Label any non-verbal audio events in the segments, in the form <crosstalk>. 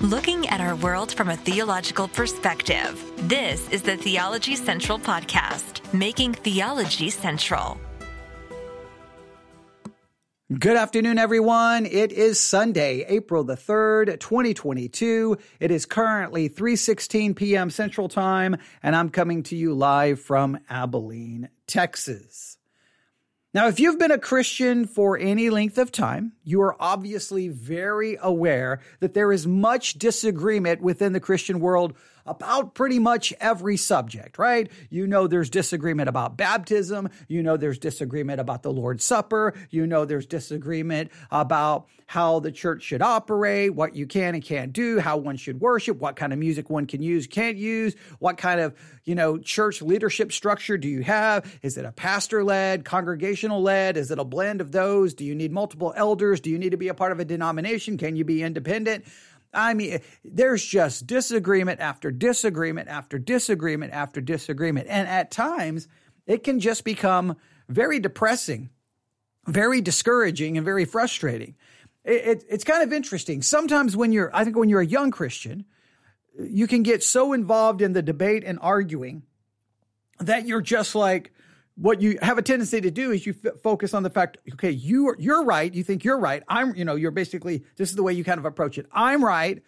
looking at our world from a theological perspective. This is the Theology Central Podcast, making theology central. Good afternoon, everyone. It is Sunday, April the 3rd, 2022. It is currently 3.16 p.m. Central Time, and I'm coming to you live from Abilene, Texas. Now, if you've been a Christian for any length of time, you are obviously very aware that there is much disagreement within the Christian world about pretty much every subject, right? You know, there's disagreement about baptism. You know, there's disagreement about the Lord's Supper. You know, there's disagreement about how the church should operate, what you can and can't do, how one should worship, what kind of music one can use, can't use, what kind of, you know, church leadership structure do you have? Is it a pastor led, congregational led? Is it a blend of those? Do you need multiple elders? Do you need to be a part of a denomination? Can you be independent? I mean, there's just disagreement after disagreement after disagreement after disagreement. And at times, it can just become very depressing, very discouraging, and very frustrating. It, it, it's kind of interesting. Sometimes when you're, I think when you're a young Christian, you can get so involved in the debate and arguing that you're just like, what you have a tendency to do is you f- focus on the fact, okay, you are, you're right. You think you're right. I'm, you know, you're basically, this is the way you kind of approach it. I'm right.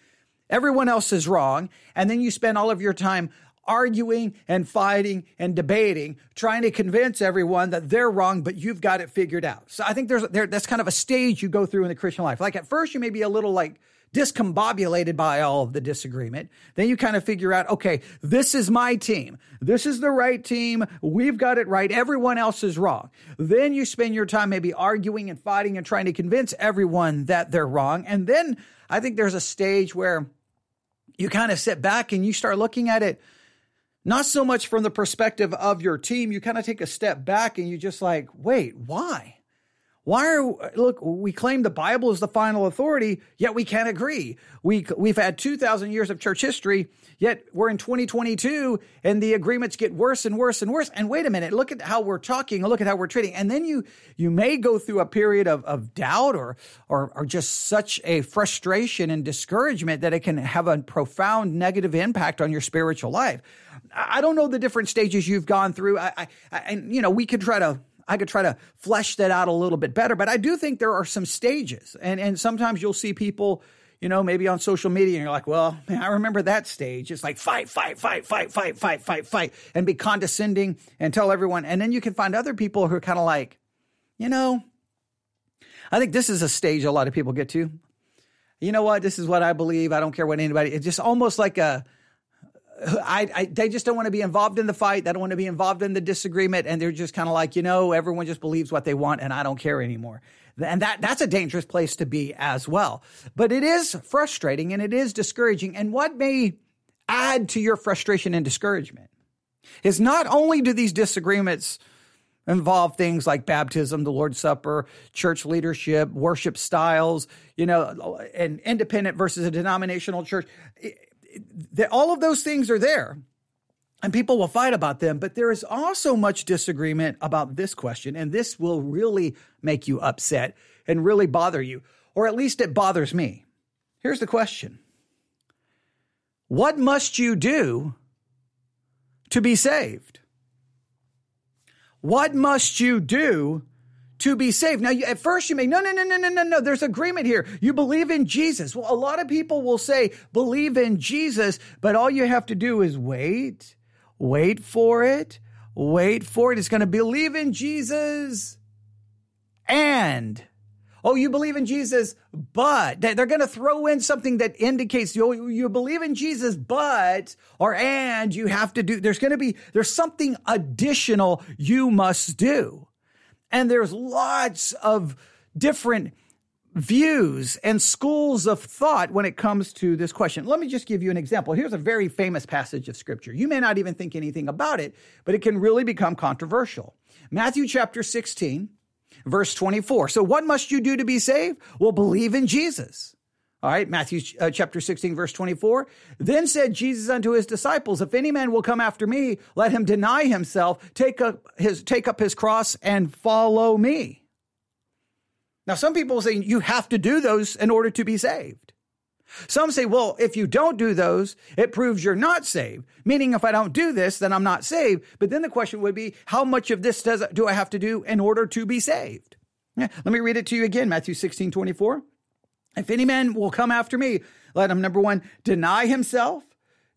Everyone else is wrong. And then you spend all of your time arguing and fighting and debating, trying to convince everyone that they're wrong, but you've got it figured out. So I think there's, there, that's kind of a stage you go through in the Christian life. Like at first you may be a little like, discombobulated by all of the disagreement. Then you kind of figure out, okay, this is my team. This is the right team. We've got it right. Everyone else is wrong. Then you spend your time maybe arguing and fighting and trying to convince everyone that they're wrong. And then I think there's a stage where you kind of sit back and you start looking at it not so much from the perspective of your team. You kind of take a step back and you just like, wait, why? Why are look? We claim the Bible is the final authority, yet we can't agree. We we've had two thousand years of church history, yet we're in 2022, and the agreements get worse and worse and worse. And wait a minute, look at how we're talking, look at how we're treating, and then you you may go through a period of, of doubt or, or or just such a frustration and discouragement that it can have a profound negative impact on your spiritual life. I don't know the different stages you've gone through. I, I, I and you know we could try to I could try to flesh that out a little bit better, but I do think there are some stages. And and sometimes you'll see people, you know, maybe on social media and you're like, "Well, man, I remember that stage. It's like fight, fight, fight, fight, fight, fight, fight, fight and be condescending and tell everyone." And then you can find other people who are kind of like, "You know, I think this is a stage a lot of people get to. You know what? This is what I believe. I don't care what anybody. It's just almost like a I, I, they just don't want to be involved in the fight. They don't want to be involved in the disagreement, and they're just kind of like, you know, everyone just believes what they want, and I don't care anymore. And that that's a dangerous place to be as well. But it is frustrating and it is discouraging. And what may add to your frustration and discouragement is not only do these disagreements involve things like baptism, the Lord's Supper, church leadership, worship styles, you know, an independent versus a denominational church all of those things are there and people will fight about them, but there is also much disagreement about this question, and this will really make you upset and really bother you, or at least it bothers me. Here's the question What must you do to be saved? What must you do to be saved. Now, you, at first you may, no, no, no, no, no, no, no. There's agreement here. You believe in Jesus. Well, a lot of people will say, believe in Jesus, but all you have to do is wait, wait for it, wait for it. It's going to believe in Jesus and Oh, you believe in Jesus, but they're going to throw in something that indicates oh, you, you believe in Jesus, but, or and you have to do, there's going to be, there's something additional you must do. And there's lots of different views and schools of thought when it comes to this question. Let me just give you an example. Here's a very famous passage of scripture. You may not even think anything about it, but it can really become controversial. Matthew chapter 16, verse 24. So what must you do to be saved? Well, believe in Jesus. All right, Matthew uh, chapter 16, verse 24. Then said Jesus unto his disciples, If any man will come after me, let him deny himself, take up his, take up his cross, and follow me. Now, some people say you have to do those in order to be saved. Some say, well, if you don't do those, it proves you're not saved. Meaning, if I don't do this, then I'm not saved. But then the question would be, how much of this does do I have to do in order to be saved? Yeah, let me read it to you again, Matthew 16, 24. If any man will come after me, let him, number one, deny himself,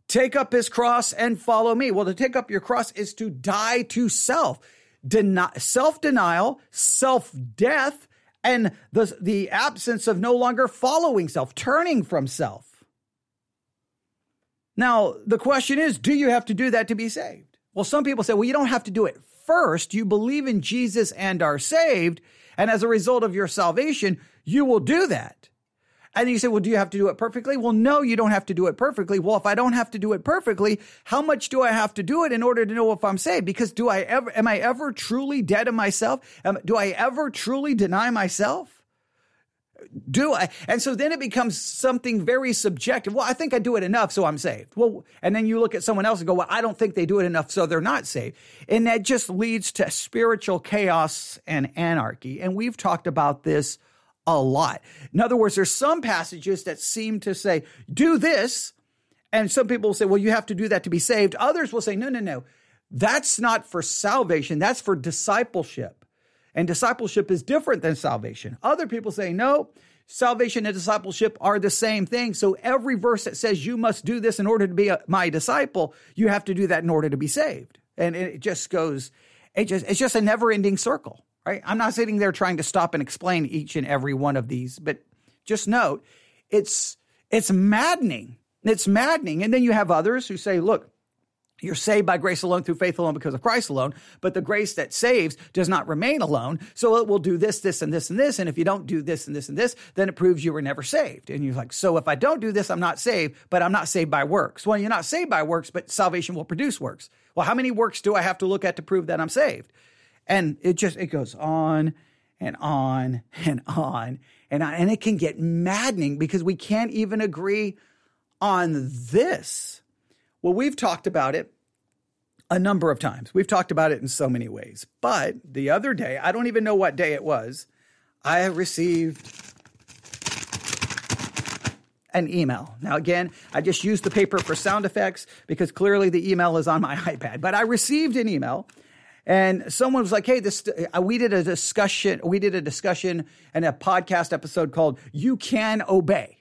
take up his cross, and follow me. Well, to take up your cross is to die to self. Deny, self-denial, self-death, and the, the absence of no longer following self, turning from self. Now, the question is, do you have to do that to be saved? Well, some people say, well, you don't have to do it first. You believe in Jesus and are saved. And as a result of your salvation, you will do that. And you say, well, do you have to do it perfectly? Well, no, you don't have to do it perfectly. Well, if I don't have to do it perfectly, how much do I have to do it in order to know if I'm saved? Because do I ever, am I ever truly dead to myself? Do I ever truly deny myself? do I? And so then it becomes something very subjective. Well, I think I do it enough, so I'm saved. Well, and then you look at someone else and go, well, I don't think they do it enough, so they're not saved. And that just leads to spiritual chaos and anarchy. And we've talked about this a lot. In other words, there's some passages that seem to say, do this. And some people will say, well, you have to do that to be saved. Others will say, no, no, no. That's not for salvation. That's for discipleship. And discipleship is different than salvation. Other people say, no, salvation and discipleship are the same thing. So every verse that says you must do this in order to be a, my disciple, you have to do that in order to be saved. And it just goes, it just, it's just a never ending circle right? I'm not sitting there trying to stop and explain each and every one of these, but just note it's it's maddening. It's maddening. And then you have others who say, look, you're saved by grace alone through faith alone because of Christ alone, but the grace that saves does not remain alone. So it will do this, this, and this, and this. And if you don't do this and this and this, then it proves you were never saved. And you're like, so if I don't do this, I'm not saved, but I'm not saved by works. Well, you're not saved by works, but salvation will produce works. Well, how many works do I have to look at to prove that I'm saved? And it just, it goes on and on and on and on. And it can get maddening because we can't even agree on this. Well, we've talked about it a number of times. We've talked about it in so many ways. But the other day, I don't even know what day it was, I received an email. Now, again, I just used the paper for sound effects because clearly the email is on my <laughs> iPad. But I received an email and someone was like, "Hey, this uh, we did a discussion. We did a discussion and a podcast episode called "You Can Obey."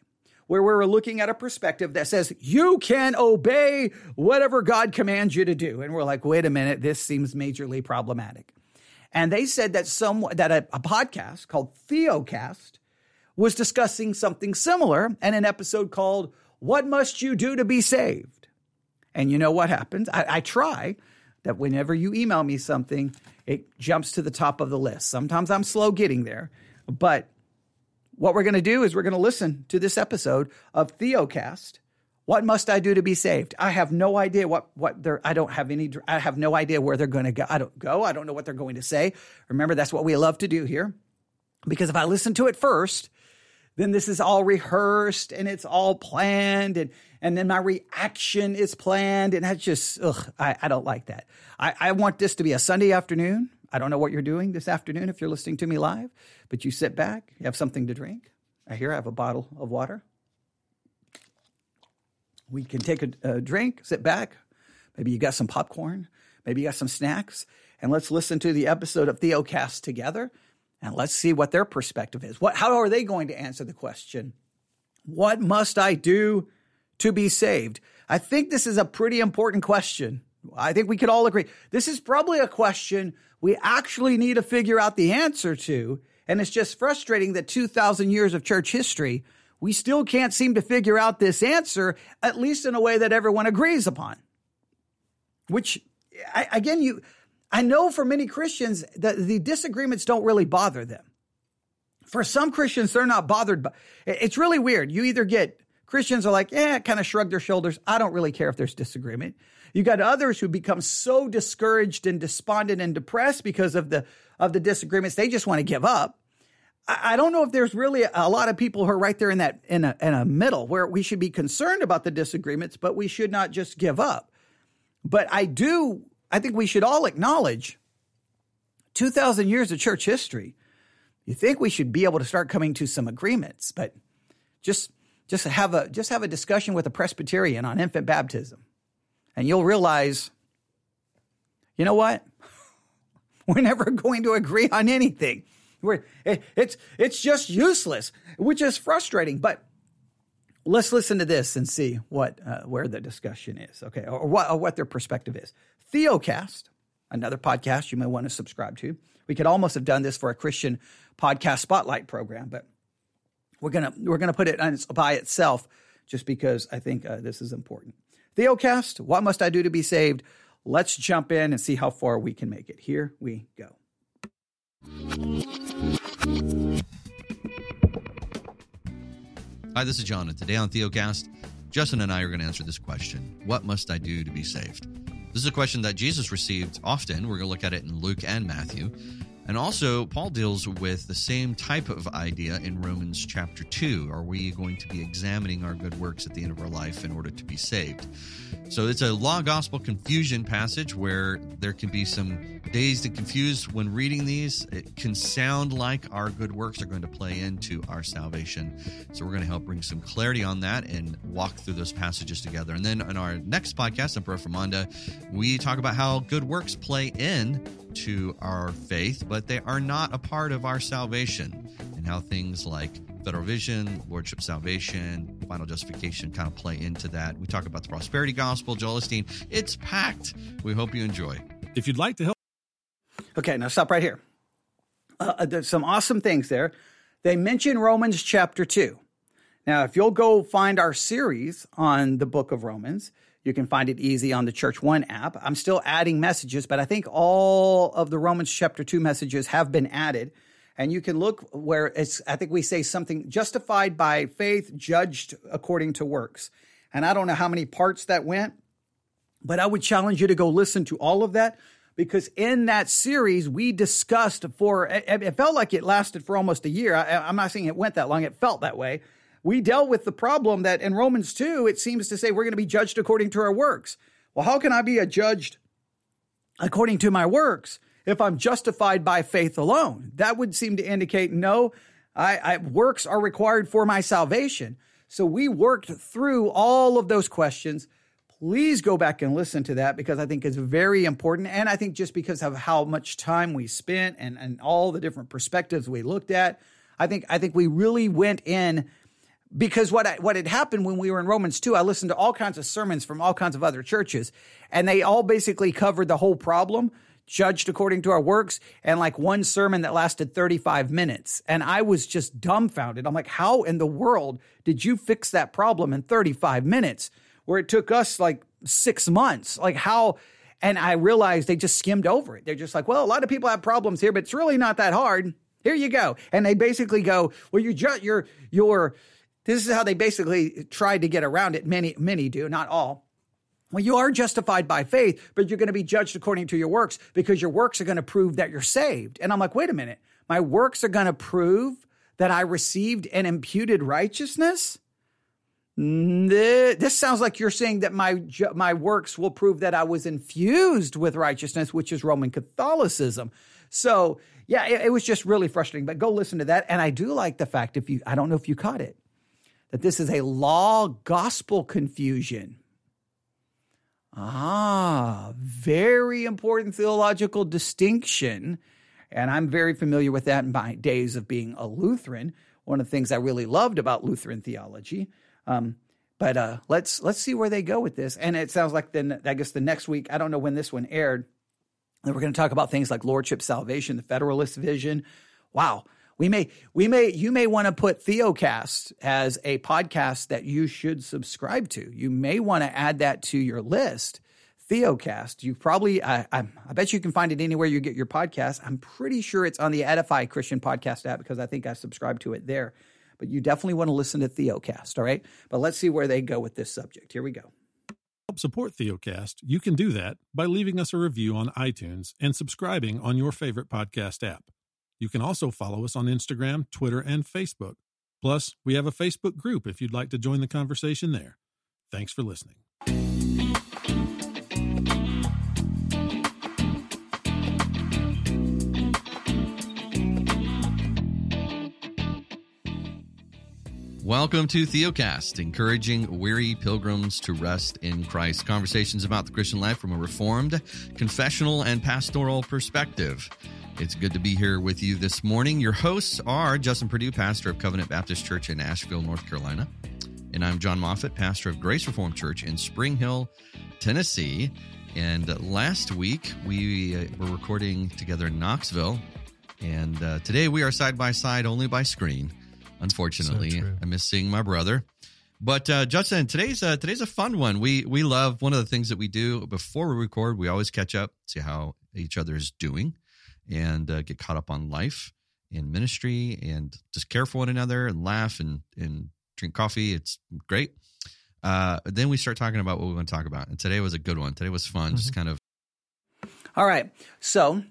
Where we were looking at a perspective that says you can obey whatever God commands you to do. And we're like, wait a minute, this seems majorly problematic. And they said that some that a, a podcast called Theocast was discussing something similar and an episode called What Must You Do to Be Saved? And you know what happens? I, I try that whenever you email me something, it jumps to the top of the list. Sometimes I'm slow getting there, but what we're going to do is we're going to listen to this episode of Theocast. What must I do to be saved? I have no idea what what they're. I don't have any. I have no idea where they're going to go. I don't go. I don't know what they're going to say. Remember, that's what we love to do here, because if I listen to it first, then this is all rehearsed and it's all planned and and then my reaction is planned and that's just ugh, I, I don't like that. I, I want this to be a Sunday afternoon. I don't know what you're doing this afternoon if you're listening to me live, but you sit back, you have something to drink. I hear I have a bottle of water. We can take a, a drink, sit back. Maybe you got some popcorn, maybe you got some snacks, and let's listen to the episode of Theocast together and let's see what their perspective is. What, how are they going to answer the question? What must I do to be saved? I think this is a pretty important question. I think we could all agree. This is probably a question we actually need to figure out the answer to. And it's just frustrating that 2,000 years of church history, we still can't seem to figure out this answer, at least in a way that everyone agrees upon. Which, again, you, I know for many Christians that the disagreements don't really bother them. For some Christians, they're not bothered. But it's really weird. You either get Christians are like, yeah, kind of shrug their shoulders. I don't really care if there's disagreement. You got others who become so discouraged and despondent and depressed because of the of the disagreements, they just want to give up. I, don't know if there's really a lot of people who are right there in that in a in a middle where we should be concerned about the disagreements, but we should not just give up. But I do I think we should all acknowledge 2,000 years of church history. You think we should be able to start coming to some agreements, but just just have a just have a discussion with a Presbyterian on infant baptism, and you'll realize, you know what? <laughs> We're never going to agree on anything. We're, it, it's it's just useless, which is frustrating. But let's listen to this and see what uh, where the discussion is, okay, or, or what or what their perspective is. Theocast, another podcast you may want to subscribe to. We could almost have done this for a Christian podcast spotlight program, but we're gonna we're gonna put it by itself just because I think uh, this is important. Theocast, what must I do to be saved? Let's jump in and see how far we can make it. Here we go. Hi, this is John, and today on Theocast, Justin and I are going to answer this question What must I do to be saved? This is a question that Jesus received often. We're going to look at it in Luke and Matthew. And also, Paul deals with the same type of idea in Romans chapter 2. Are we going to be examining our good works at the end of our life in order to be saved? So it's a law gospel confusion passage where there can be some dazed and confused when reading these. It can sound like our good works are going to play into our salvation. So we're going to help bring some clarity on that and walk through those passages together. And then in our next podcast, Semper Reformanda, we talk about how good works play in to our faith, but they are not a part of our salvation, and how things like federal vision, lordship salvation, final justification kind of play into that. We talk about the prosperity gospel, Joel Osteen. It's packed. We hope you enjoy. If you'd like to help. Okay, now stop right here. Uh, uh there's some awesome things there. They mention Romans chapter 2. Now, if you'll go find our series on the book of Romans, you can find it easy on the Church One app. I'm still adding messages, but I think all of the Romans chapter 2 messages have been added. And you can look where it's, I think we say something justified by faith, judged according to works. And I don't know how many parts that went, but I would challenge you to go listen to all of that because in that series we discussed for it, felt like it lasted for almost a year I, am not saying it went that long it felt that way we dealt with the problem that in Romans 2, it seems to say we're going to be judged according to our works. Well, how can I be judged according to my works if I'm justified by faith alone? That would seem to indicate no, I, I, works are required for my salvation. So we worked through all of those questions. Please go back and listen to that because I think it's very important. And I think just because of how much time we spent and, and all the different perspectives we looked at, I think I think we really went in because what I, what had happened when we were in Romans 2, I listened to all kinds of sermons from all kinds of other churches, and they all basically covered the whole problem, judged according to our works, and like one sermon that lasted 35 minutes. And I was just dumbfounded. I'm like, how in the world did you fix that problem in 35 minutes where it took us like six months? Like, how? And I realized they just skimmed over it. They're just like, well, a lot of people have problems here, but it's really not that hard. Here you go. And they basically go, well, you're, ju- you're, you're, this is how they basically tried to get around it. Many, many do, not all. Well, you are justified by faith, but you're going to be judged according to your works because your works are going to prove that you're saved. And I'm like, wait a minute. My works are going to prove that I received an imputed righteousness? This sounds like you're saying that my my works will prove that I was infused with righteousness, which is Roman Catholicism. So, yeah, it, it was just really frustrating. But go listen to that. And I do like the fact if you I don't know if you caught it that this is a law gospel confusion. Ah, very important theological distinction. And I'm very familiar with that in my days of being a Lutheran. One of the things I really loved about Lutheran theology. Um, but uh, let's let's see where they go with this. And it sounds like then I guess the next week I don't know when this one aired. Then we're going to talk about things like lordship salvation, the Federalist vision. Wow, we may, we may, you may want to put Theocast as a podcast that you should subscribe to. You may want to add that to your list. Theocast. You probably, I, I, I, bet you can find it anywhere you get your podcast. I'm pretty sure it's on the Edify Christian Podcast app because I think I subscribe to it there. But you definitely want to listen to Theocast, all right? But let's see where they go with this subject. Here we go. Help support Theocast. You can do that by leaving us a review on iTunes and subscribing on your favorite podcast app. You can also follow us on Instagram, Twitter, and Facebook. Plus, we have a Facebook group if you'd like to join the conversation there. Thanks for listening. Welcome to Theocast, encouraging weary pilgrims to rest in Christ. Conversations about the Christian life from a reformed, confessional, and pastoral perspective. It's good to be here with you this morning. Your hosts are Justin Perdue, pastor of Covenant Baptist Church in Asheville, North Carolina, and I'm John Moffitt, pastor of Grace Reformed Church in Spring Hill, Tennessee. And last week we uh, were recording together in Knoxville, and uh, today we are side by side only by screen. Unfortunately, So. I miss seeing my brother. But uh, Justin, today's uh, today's a fun one. We we love one of the things that we do before we record. We always catch up, see how each other is doing, and uh, get caught up on life and ministry, and just care for one another and laugh and and drink coffee. It's great. Uh, then we start talking about what we want to talk about, and today was a good one. Today was fun. Just kind of All right. So,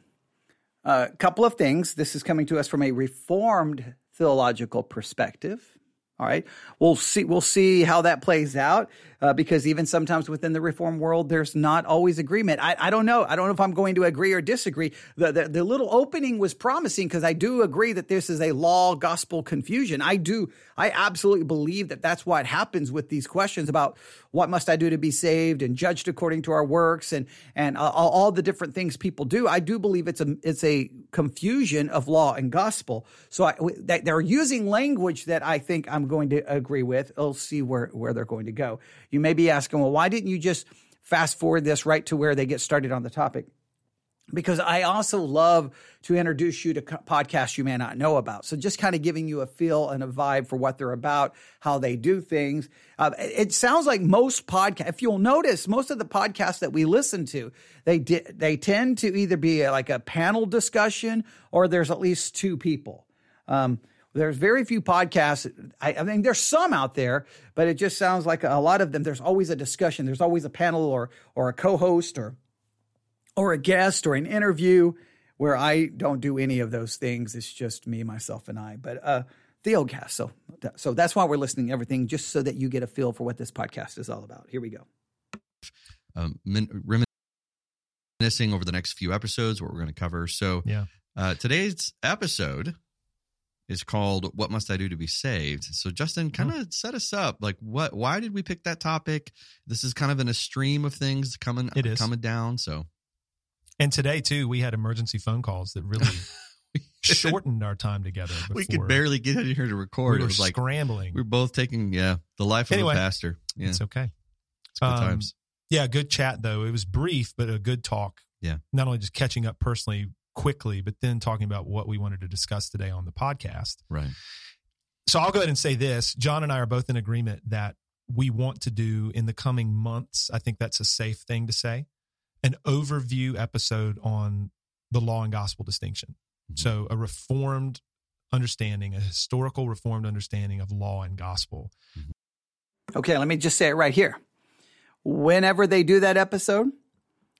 a couple of things. This is coming to us from a reformed theological perspective. All right. We'll see. We'll see how that plays out uh, because even sometimes within the reform world, there's not always agreement. I, I don't know. I don't know if I'm going to agree or disagree. The the, the little opening was promising because I do agree that this is a law gospel confusion. I do. I absolutely believe that that's what happens with these questions about what must I do to be saved and judged according to our works and and all, the different things people do. I do believe it's a it's a confusion of law and gospel. So I, they're using language that I think I'm going to agree with. We'll see where where they're going to go. You may be asking, well, why didn't you just fast forward this right to where they get started on the topic? Because I also love to introduce you to podcasts you may not know about. So just kind of giving you a feel and a vibe for what they're about, how they do things. Uh, it sounds like most podcasts, if you'll notice, most of the podcasts that we listen to, they di- they tend to either be like a panel discussion or there's at least two people. Um, there's very few podcasts. I, I mean, there's some out there, but it just sounds like a lot of them. There's always a discussion. There's always a panel or or a co-host or or a guest or an interview where I don't do any of those things. It's just me, myself, and I. But uh, Theocast. So, that, so that's why we're listening to everything, just so that you get a feel for what this podcast is all about. Here we go. um, min- reminiscing over the next few episodes what we're going to cover. So Yeah. uh, today's episode is called "What Must I Do to Be Saved." So Justin, kind Oh. of set us up. Like, what? Why did we pick that topic? This is kind of in a stream of things coming It is. coming down. So And today too, we had emergency phone calls that really <laughs> shortened our time together. We could barely get in here to record. We it were was like scrambling. We are both taking yeah the life of Anyway, a pastor. Yeah, It's okay. it's good um, times. Yeah, good chat though. It was brief, but a good talk. Yeah. Not only just catching up personally quickly, but then talking about what we wanted to discuss today on the podcast. Right. So I'll go ahead and say this. John and I are both in agreement that we want to do in the coming months, I think that's a safe thing to say, an overview episode on the law and gospel distinction. Mhm. So a reformed understanding, a historical reformed understanding of law and gospel. Okay, let me just say it right here. Whenever they do that episode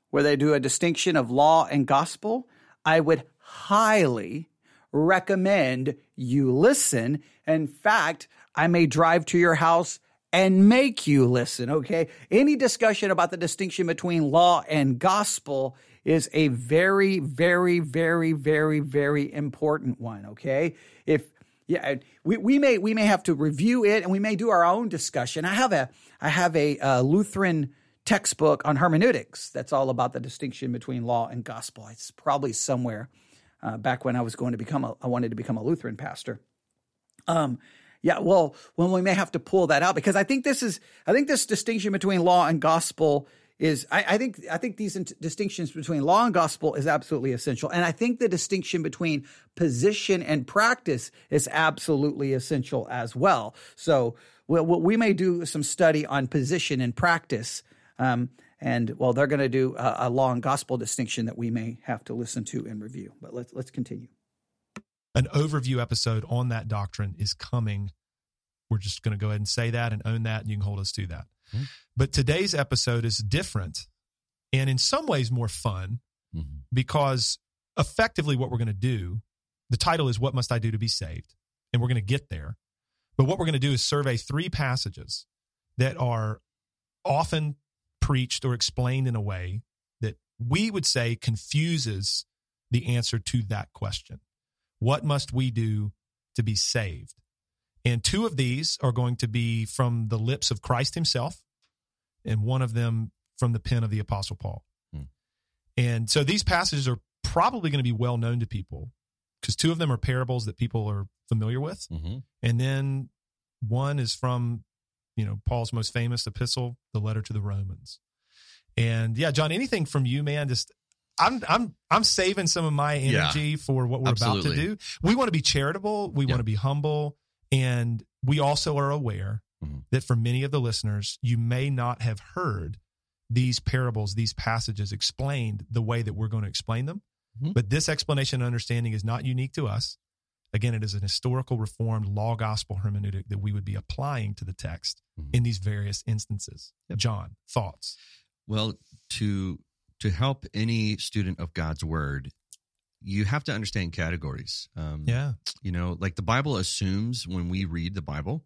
where they do a distinction of law and gospel, I would highly recommend you listen. In fact, I may drive to your house and make you listen, okay? Any discussion about the distinction between law and gospel is a very, very, very, very, very important one, okay? If yeah, we, we may we may have to review it and we may do our own discussion. I have a I have a uh, Lutheran textbook on hermeneutics that's all about the distinction between law and gospel. It's probably somewhere uh, back when I was going to become a I wanted to become a Lutheran pastor. Um, yeah, well, when we may have to pull that out because I think this is I think this distinction between law and gospel is I, I think I think these int- distinctions between law and gospel is absolutely essential, and I think the distinction between position and practice is absolutely essential as well. So we, we may do some study on position and practice. Um, and well, they're going to do a, a law and gospel distinction that we may have to listen to and review. But let's let's continue. An overview episode on that doctrine is coming. We're just going to go ahead and say that and own that, and you can hold us to that. Mhm. But today's episode is different and in some ways more fun Mhm. because effectively what we're going to do, the title is What Must I Do to Be Saved? And we're going to get there. But what we're going to do is survey three passages that are often preached or explained in a way that we would say confuses the answer to that question. What must we do to be saved? And two of these are going to be from the lips of Christ himself, and one of them from the pen of the Apostle Paul. Hmm. And so these passages are probably going to be well known to people because two of them are parables that people are familiar with. Mm-hmm. And then one is from, you know, Paul's most famous epistle, the letter to the Romans. And yeah, John, anything from you, man? Just I'm I'm I'm saving some of my Yeah. energy for what we're about to do. We want to be charitable. We Yeah. want to be humble, and we also are aware Mhm. that for many of the listeners, you may not have heard these parables, these passages explained the way that we're going to explain them. Mhm. But this explanation and understanding is not unique to us. Again, it is an historical, reformed, law gospel hermeneutic that we would be applying to the text Mhm. in these various instances. Yep. John, thoughts? Well, to to help any student of God's word, you have to understand categories. Um, Yeah. you know, like the Bible assumes when we read the Bible,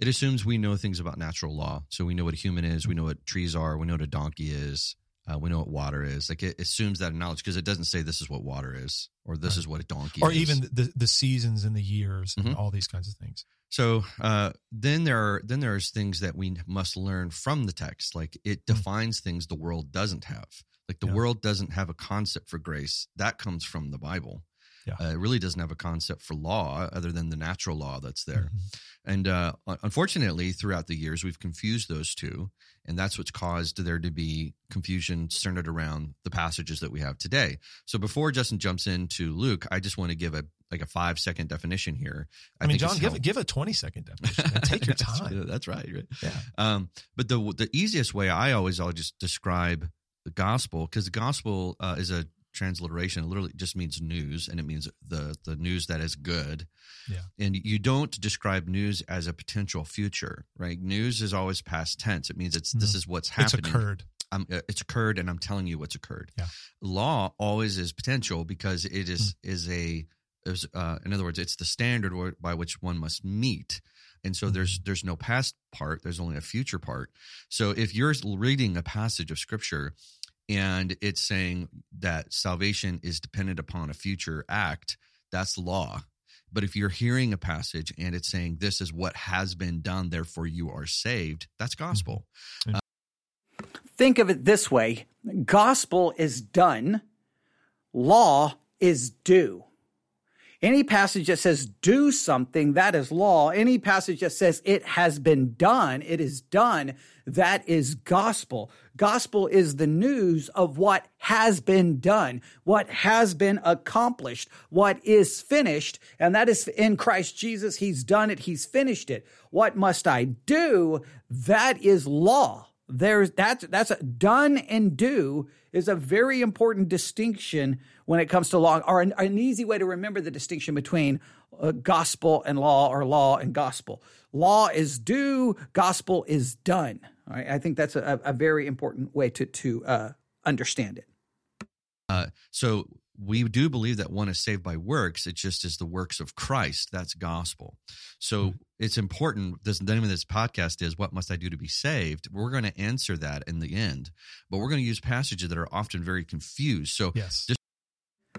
it assumes we know things about natural law. So we know what a human is, we know what trees are, we know what a donkey is, uh, we know what water is. Like it assumes that knowledge because it doesn't say this is what water is or this Right. is what a donkey is. Or is. even the, the seasons and the years and Mhm. all these kinds of things. So uh, then there are then there's things that we must learn from the text. Like it defines things the world doesn't have. Like the. Yeah. world doesn't have a concept for grace that comes from the Bible. Yeah. Uh, it really doesn't have a concept for law other than the natural law that's there. Mhm. And uh, unfortunately, throughout the years, we've confused those two, and that's what's caused there to be confusion centered around the passages that we have today. So before Justin jumps into Luke, I just want to give a like a five second definition here. I, mean, think John, give give a twenty second definition. take your <laughs> That's- time. That's right. right. Yeah. Um, but the the easiest way I always I'll just describe the gospel because the gospel uh, is a transliteration. It literally just means news, and it means the the news that is good. Yeah. And you don't describe news as a potential future, right? News is always past tense. It means it's this Mhm. is what's happening. It's occurred. Um, uh, it's occurred, and I'm telling you what's occurred. Yeah. Law always is potential because it is Hmm. is a is, uh, in other words, it's the standard by which one must meet. And so Hmm. there's there's no past part. There's only a future part. So if you're reading a passage of scripture and it's saying that salvation is dependent upon a future act, that's law. But if you're hearing a passage and it's saying this is what has been done, therefore you are saved, that's mm-hmm. gospel. Uh, Think of it this way gospel is done, law is due. Any passage that says do something, that is law. Any passage that says it has been done, it is done, that is gospel. Gospel is the news of what has been done, what has been accomplished, what is finished, and that is in Christ Jesus. He's done it, He's finished it. What must I do? That is law. There's that's that's a done and do is a very important distinction when it comes to law, or an, an easy way to remember the distinction between uh, gospel and law, or law and gospel. Law is due, gospel is done. All right, I think that's a, a very important way to to uh, understand it. Uh, so we do believe that one is saved by works. It just is the works of Christ. That's gospel. So it's important. This, the name of this podcast is "What Must I Do to Be Saved?" We're going to answer that in the end, but we're going to use passages that are often very confused. So Yes.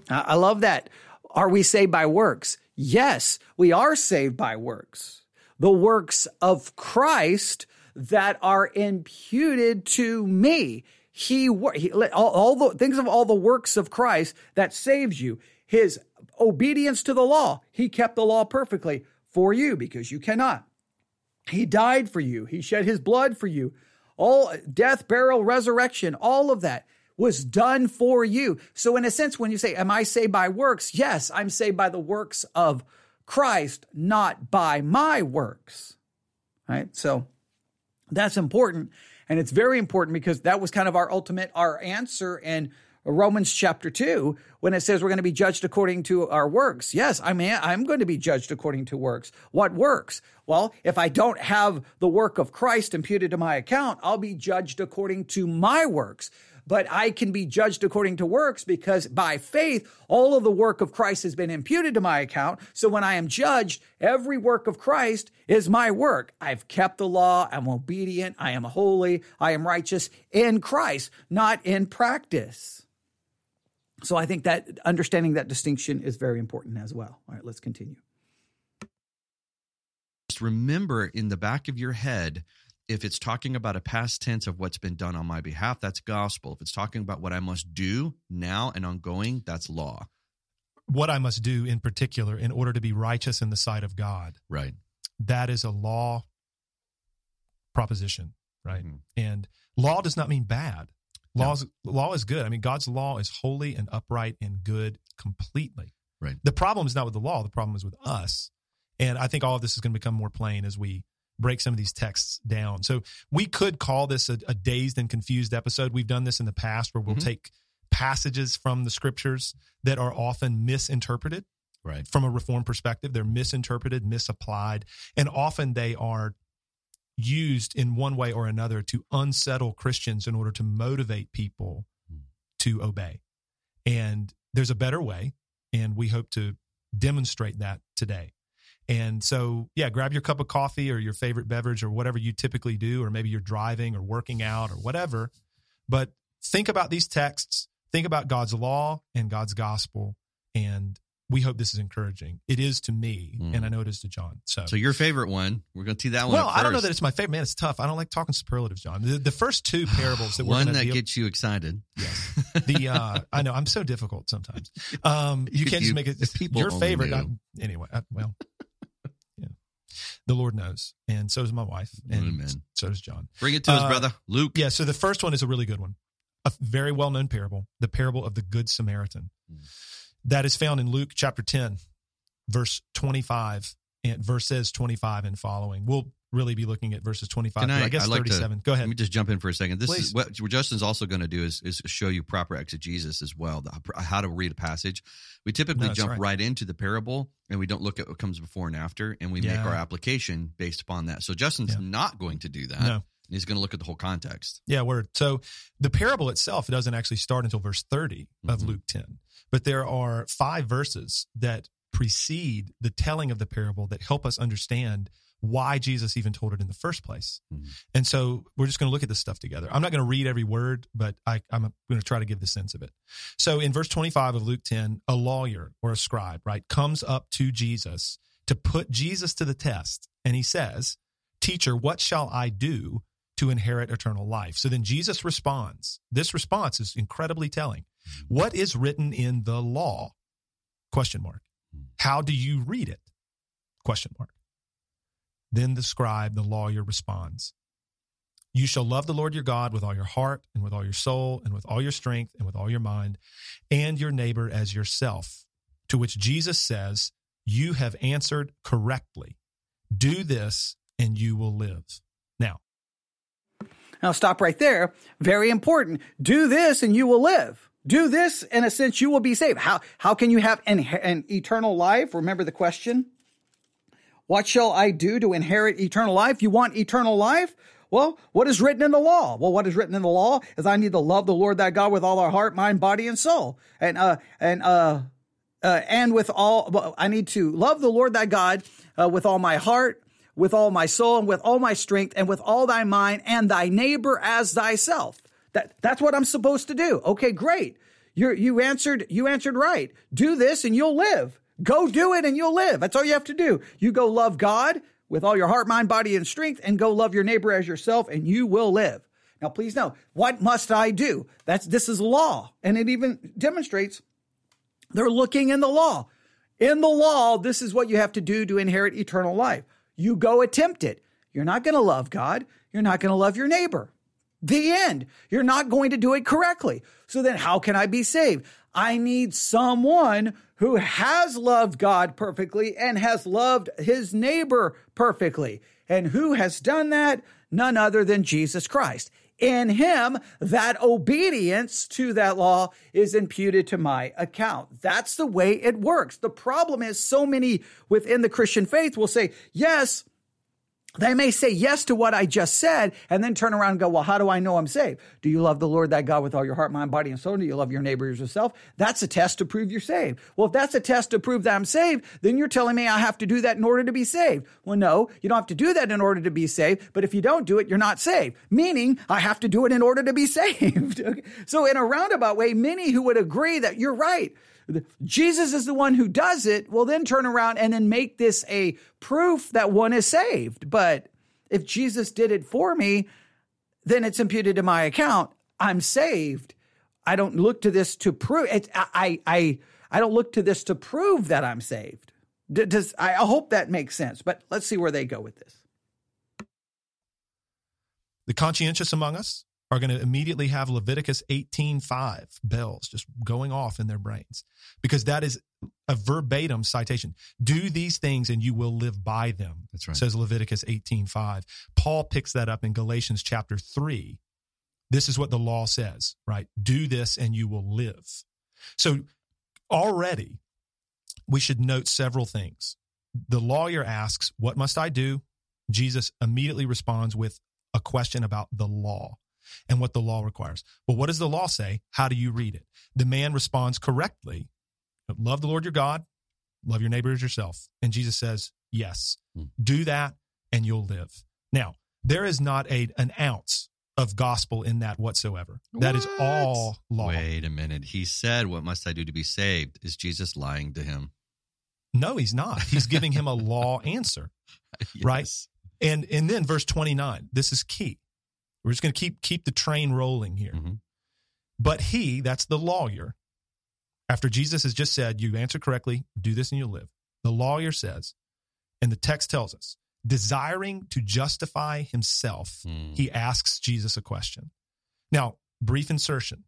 Uh, I love that. Are we saved by works? Yes, we are saved by works. The works of Christ that are imputed to me. He, he all, all the things of all the works of Christ that saves you. His obedience to the law. He kept the law perfectly for you because you cannot. He died for you. He shed his blood for you. All death, burial, resurrection, all of that was done for you. So, in a sense, when you say, Am I saved by works? Yes, I'm saved by the works of Christ, not by my works. Right? So, that's important. And it's very important because that was kind of our ultimate, our answer in Romans chapter 2 when it says we're going to be judged according to our works. Yes, I mean, I'm going to be judged according to works. What works? Well, if I don't have the work of Christ imputed to my account, I'll be judged according to my works. But I can be judged according to works because by faith, all of the work of Christ has been imputed to my account. So when I am judged, every work of Christ is my work. I've kept the law. I'm obedient. I am holy. I am righteous in Christ, not in practice. So I think that understanding that distinction is very important as well. All right, let's continue. just remember in the back of your head if it's talking about a past tense of what's been done on my behalf, that's gospel. If it's talking about what I must do now and ongoing, that's law. What I must do in particular in order to be righteous in the sight of God. Right. That is a law proposition, right? Mhm. And law does not mean bad. Law is, law is good. I mean, God's law is holy and upright and good completely. Right. The problem is not with the law. The problem is with us. And I think all of this is going to become more plain as we break some of these texts down. So we could call this a, a dazed and confused episode. We've done this in the past where we'll Mhm. take passages from the scriptures that are often misinterpreted Right. from a reform perspective. They're misinterpreted, misapplied, and often they are used in one way or another to unsettle Christians in order to motivate people Hmm. to obey. And there's a better way, and we hope to demonstrate that today. And so, yeah, grab your cup of coffee or your favorite beverage or whatever you typically do, or maybe you're driving or working out or whatever. But think about these texts, think about God's law and God's gospel, and we hope this is encouraging. It is to me, Mm. and I know it is to John. So, So your favorite one, we're going to tee that one well, I don't know that it's my favorite. Man, it's tough. I don't like talking superlatives, John. The, the first two <sighs> parables that we're one that gets you excited. Yes. <laughs> The uh I know I'm so difficult sometimes. Um <laughs> you can't you- just make it people your favorite. I- anyway, I, well, yeah. The Lord knows, and so does my wife, and Amen. so does John. Bring it to us, Uh, brother. Luke. Yeah. So the first one is a really good one, a very well known parable, the parable of the Good Samaritan, Mm. that is found in Luke chapter ten, verse twenty five and verses twenty five and following. We'll really be looking at verses twenty five. Can I- I, guess I'd like to- thirty seven. Go ahead. Let me just jump in for a second. This Please. is what, what Justin's also going to do is, is show you proper exegesis as well, the, how to read a passage. We typically No, jump right. right. into the parable and we don't look at what comes before and after, and we make our application based upon that. So Justin's Yeah. not going to do that. No. He's going to look at the whole context. Yeah, word. So the parable itself doesn't actually start until verse 30 of Mhm. Luke 10. But there are five verses that precede the telling of the parable that help us understand why Jesus even told it in the first place. Mhm. And so we're just going to look at this stuff together. I'm not going to read every word, but I, I'm going to try to give the sense of it. So in verse 25 of Luke 10, a lawyer or a scribe, right, comes up to Jesus to put Jesus to the test. And he says, Teacher, what shall I do to inherit eternal life? So then Jesus responds. This response is incredibly telling. What is written in the law? Question mark. How do you read it? Question mark. Then the scribe, the lawyer, responds You shall love the Lord your God with all your heart and with all your soul and with all your strength and with all your mind, and your neighbor as yourself. To which Jesus says, You have answered correctly. Do this and you will live. Now, Now stop right there. Very important. Do this and you will live. Do this in a sense you will be saved. How how can you have an, an eternal life? Remember the question. What shall I do to inherit eternal life? You want eternal life? Well, what is written in the law? Well, what is written in the law is I need to love the Lord thy God with all our heart, mind, body, and soul. And uh and uh uh, and with all, I need to love the Lord thy God uh, with all my heart, with all my soul, and with all my strength, and with all thy mind, and thy neighbor as thyself. That that's what I'm supposed to do. Okay, great. You you answered you answered right. Do this and you'll live. Go do it and you'll live. That's all you have to do. You go love God with all your heart, mind, body, and strength, and go love your neighbor as yourself, and you will live. Now, please know what must I do? That's this is law, and it even demonstrates they're looking in the law. In the law, this is what you have to do to inherit eternal life. You go attempt it. You're not going to love God. You're not going to love your neighbor. The end. You're not going to do it correctly. So then how can I be saved? I need someone who has loved God perfectly and has loved his neighbor perfectly. And who has done that? None other than Jesus Christ. In him, that obedience to that law is imputed to my account. That's the way it works. The problem is so many within the Christian faith will say, yes, they may say yes to what I just said and then turn around and go, Well, how do I know I'm saved? Do you love the Lord that God with all your heart, mind, body, and soul? Do you love your neighbor as yourself? That's a test to prove you're saved. Well, if that's a test to prove that I'm saved, then you're telling me I have to do that in order to be saved. Well, no, you don't have to do that in order to be saved. But if you don't do it, you're not saved, meaning I have to do it in order to be <laughs> saved. Okay? So, in a roundabout way, many who would agree that you're right, Jesus is the one who does it, well, then turn around and then make this a proof that one is saved. But if Jesus did it for me, then it's imputed to my account. I'm saved. I don't look to this to prove it. I, I, I don't look to this to prove that I'm saved. Does I hope that makes sense, but let's see where they go with this. The conscientious among us are going to immediately have Leviticus 18:5 bells just going off in their brains because that is a verbatim citation. Do these things and you will live by them. That's right. Says Leviticus 18:5. Paul picks that up in Galatians chapter 3. This is what the law says, right? Do this and you will live. So already we should note several things. The lawyer asks, "What must I do?" Jesus immediately responds with a question about the law and what the law requires. Well, what does the law say? How do you read it? The man responds correctly Love the Lord your God, love your neighbor as yourself. And Jesus says, Yes, Hmm. do that and you'll live. Now, there is not a, an ounce of gospel in that whatsoever. That is What? all law. Wait a minute. He said, What must I do to be saved? Is Jesus lying to him? No, he's not. He's giving him a <laughs> law answer. Right. And and then verse 29, this is key. We're just going to keep keep the train rolling here. Mhm. But he, that's the lawyer, after Jesus has just said, You answer correctly, do this and you'll live. The lawyer says, and the text tells us, desiring to justify himself, Hmm. he asks Jesus a question. Now, brief insertion.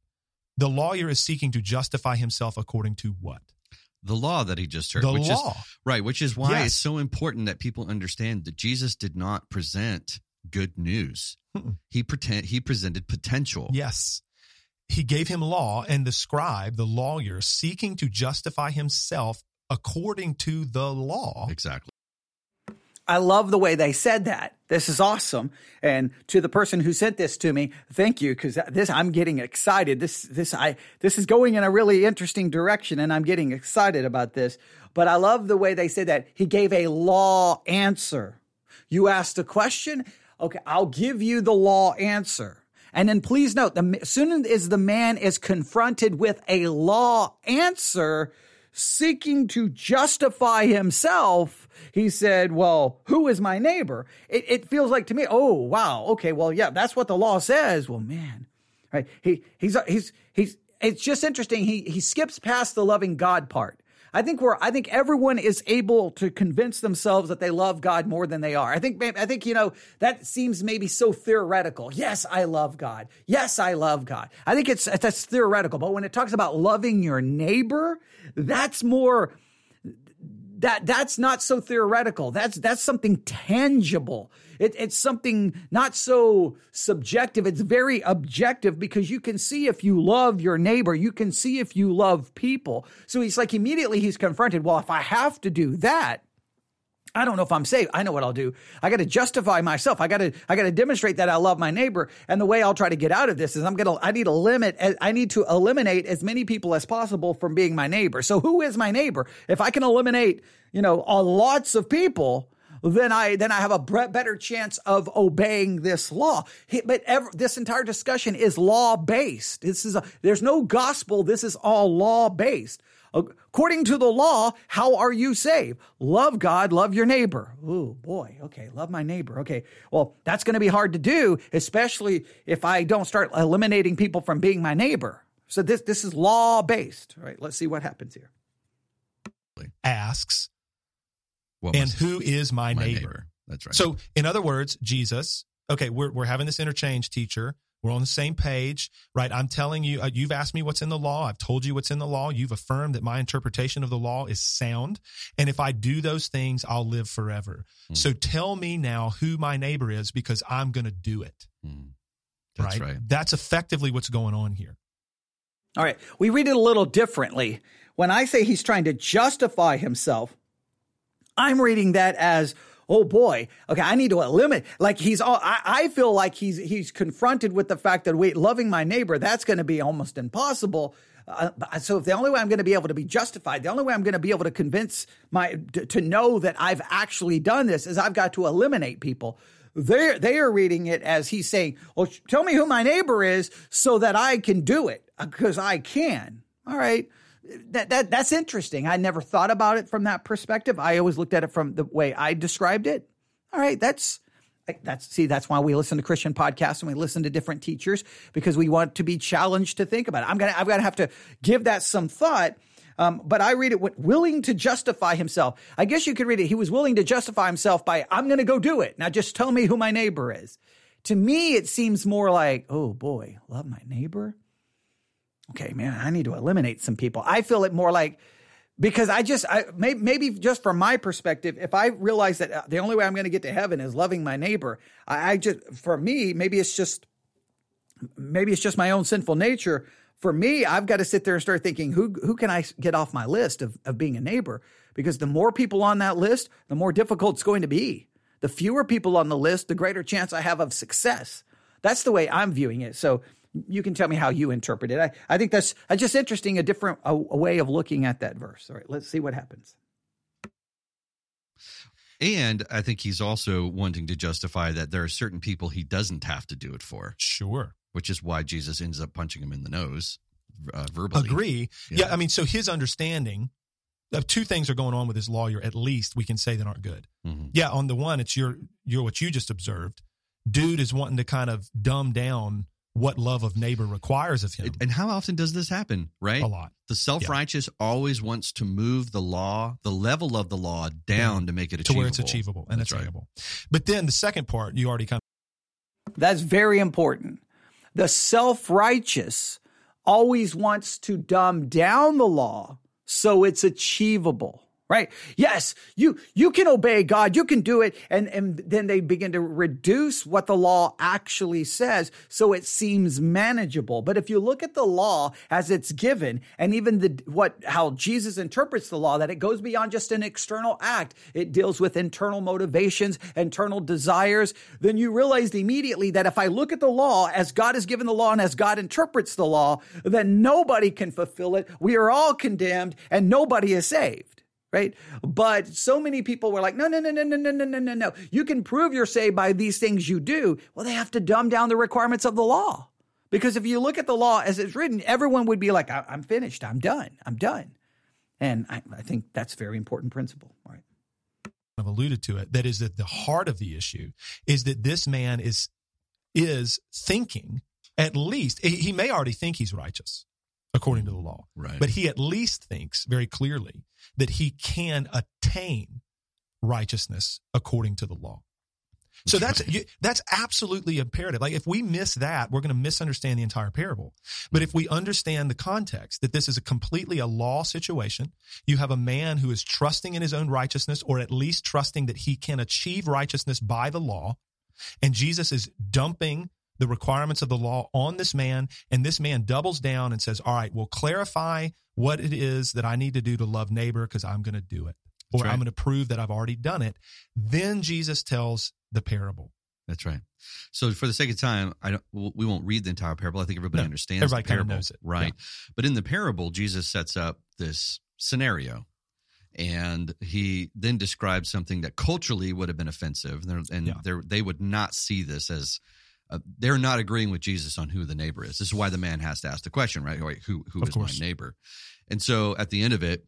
The lawyer is seeking to justify himself according to what? The law that he just heard. The which law. Is, right. Which is why Yes. it's so important that people understand that Jesus did not present good news. Mm-mm. He pretend he presented potential. Yes. He gave him law, and the scribe, the lawyer, seeking to justify himself according to the law. Exactly. I love the way they said that. This is awesome. And to the person who sent this to me, thank you because this I'm getting excited. This this I this is going in a really interesting direction and I'm getting excited about this. But I love the way they said that. He gave a law answer. You asked a question, okay, I'll give you the law answer. And then please note, the, as soon as the man is confronted with a law answer, seeking to justify himself, he said, Well, who is my neighbor? It, it feels like to me, oh, wow, okay, well, yeah, that's what the law says. Well, man, right? He, he's, he's, he's, it's just interesting. He, he skips past the loving God part. I think we're, I think everyone is able to convince themselves that they love God more than they are. I think, I think, you know, that seems maybe so theoretical. Yes, I love God. Yes, I love God. I think it's, that's theoretical. But when it talks about loving your neighbor, that's more, that that's not so theoretical. That's that's something tangible. It, it's something not so subjective. It's very objective because you can see if you love your neighbor. You can see if you love people. So he's like immediately he's confronted. Well, if I have to do that, I don't know if I'm saved. I know what I'll do. I got to justify myself. I got to, I got to demonstrate that I love my neighbor. And the way I'll try to get out of this is I'm going to, I need to limit, eh, I need to eliminate as many people as possible from being my neighbor. So who is my neighbor? If I can eliminate, you know, lots of people, then I, then I have a better chance of obeying this law. But ever, this entire discussion is law based. This is a, there's no gospel. This is all law based. According to the law, how are you saved? Love God, love your neighbor. Ooh, boy. Okay. Love my neighbor. Okay. Well, that's going to be hard to do, especially if I don't start eliminating people from being my neighbor. So this, this is law based. All right. Let's see what happens here. Asks, What and must- who is my, my neighbor? neighbor? That's right. So, in other words, Jesus, okay, we're, we're having this interchange, teacher. We're on the same page, right? I'm telling you, uh, you've asked me what's in the law. I've told you what's in the law. You've affirmed that my interpretation of the law is sound. And if I do those things, I'll live forever. Hmm. So tell me now who my neighbor is because I'm going to do it. Hmm. That's right? right. That's effectively what's going on here. All right. We read it a little differently. When I say he's trying to justify himself, I'm reading that as, oh boy, okay, I need to eliminate. Like he's all, I, I feel like he's, he's confronted with the fact that, wait, loving my neighbor, that's going to be almost impossible. Uh, so if the only way I'm going to be able to be justified, the only way I'm going to be able to convince my, to, to know that I've actually done this is I've got to eliminate people. They're, they are reading it as he's saying, well, tell me who my neighbor is so that I can do it because I can. All right. That, that that's interesting. I never thought about it from that perspective. I always looked at it from the way I described it. All right, that's that's see that's why we listen to Christian podcasts and we listen to different teachers because we want to be challenged to think about it. I'm gonna I've got to have to give that some thought. Um, but I read it willing to justify himself. I guess you could read it. He was willing to justify himself by I'm going to go do it. Now just tell me who my neighbor is. To me, it seems more like, oh boy, love my neighbor. Okay, man, I need to eliminate some people. I feel it more like because I just I maybe, maybe just from my perspective, if I realize that uh, the only way I'm going to get to heaven is loving my neighbor, I, I just for me maybe it's just maybe it's just my own sinful nature. For me, I've got to sit there and start thinking who who can I get off my list of of being a neighbor because the more people on that list, the more difficult it's going to be. The fewer people on the list, the greater chance I have of success. That's the way I'm viewing it. So you can tell me how you interpret it. I, I think that's just interesting, a different a, a way of looking at that verse. All right, let's see what happens. And I think he's also wanting to justify that there are certain people he doesn't have to do it for. Sure. Which is why Jesus ends up punching him in the nose uh, verbally. Agree. Yeah. yeah. I mean, so his understanding of two things are going on with his lawyer, at least we can say that aren't good. Mm-hmm. Yeah. On the one, it's your, your, what you just observed. Dude is wanting to kind of dumb down what love of neighbor requires of him. And how often does this happen, right? A lot. The self righteous yeah. always wants to move the law, the level of the law down to make it achievable. To where it's achievable and That's attainable. Right. But then the second part, you already kind of. That's very important. The self righteous always wants to dumb down the law so it's achievable right? Yes, you you can obey God, you can do it, and and then they begin to reduce what the law actually says, so it seems manageable. But if you look at the law as it's given, and even the what how Jesus interprets the law, that it goes beyond just an external act, it deals with internal motivations, internal desires. Then you realize immediately that if I look at the law as God has given the law and as God interprets the law, then nobody can fulfill it. We are all condemned, and nobody is saved right? But so many people were like, no, no, no, no, no, no, no, no, no, no. You can prove you're saved by these things you do. Well, they have to dumb down the requirements of the law. Because if you look at the law as it's written, everyone would be like, I'm finished. I'm done. I'm done. And I, I think that's a very important principle, right? I've alluded to it. That is that the heart of the issue is that this man is is thinking at least he may already think he's righteous according to the law. Right. But he at least thinks very clearly that he can attain righteousness according to the law. So that's you, that's absolutely imperative. Like if we miss that, we're going to misunderstand the entire parable. But if we understand the context that this is a completely a law situation, you have a man who is trusting in his own righteousness or at least trusting that he can achieve righteousness by the law, and Jesus is dumping the requirements of the law on this man, and this man doubles down and says, All right, we'll clarify what it is that I need to do to love neighbor because I'm going to do it, or right. I'm going to prove that I've already done it. Then Jesus tells the parable. That's right. So, for the sake of time, I don't. We won't read the entire parable. I think everybody no, understands. Everybody kind of knows it, right? Yeah. But in the parable, Jesus sets up this scenario, and he then describes something that culturally would have been offensive, and yeah. they would not see this as uh, they're not agreeing with Jesus on who the neighbor is. This is why the man has to ask the question, right? Wait, who who is my neighbor? And so at the end of it,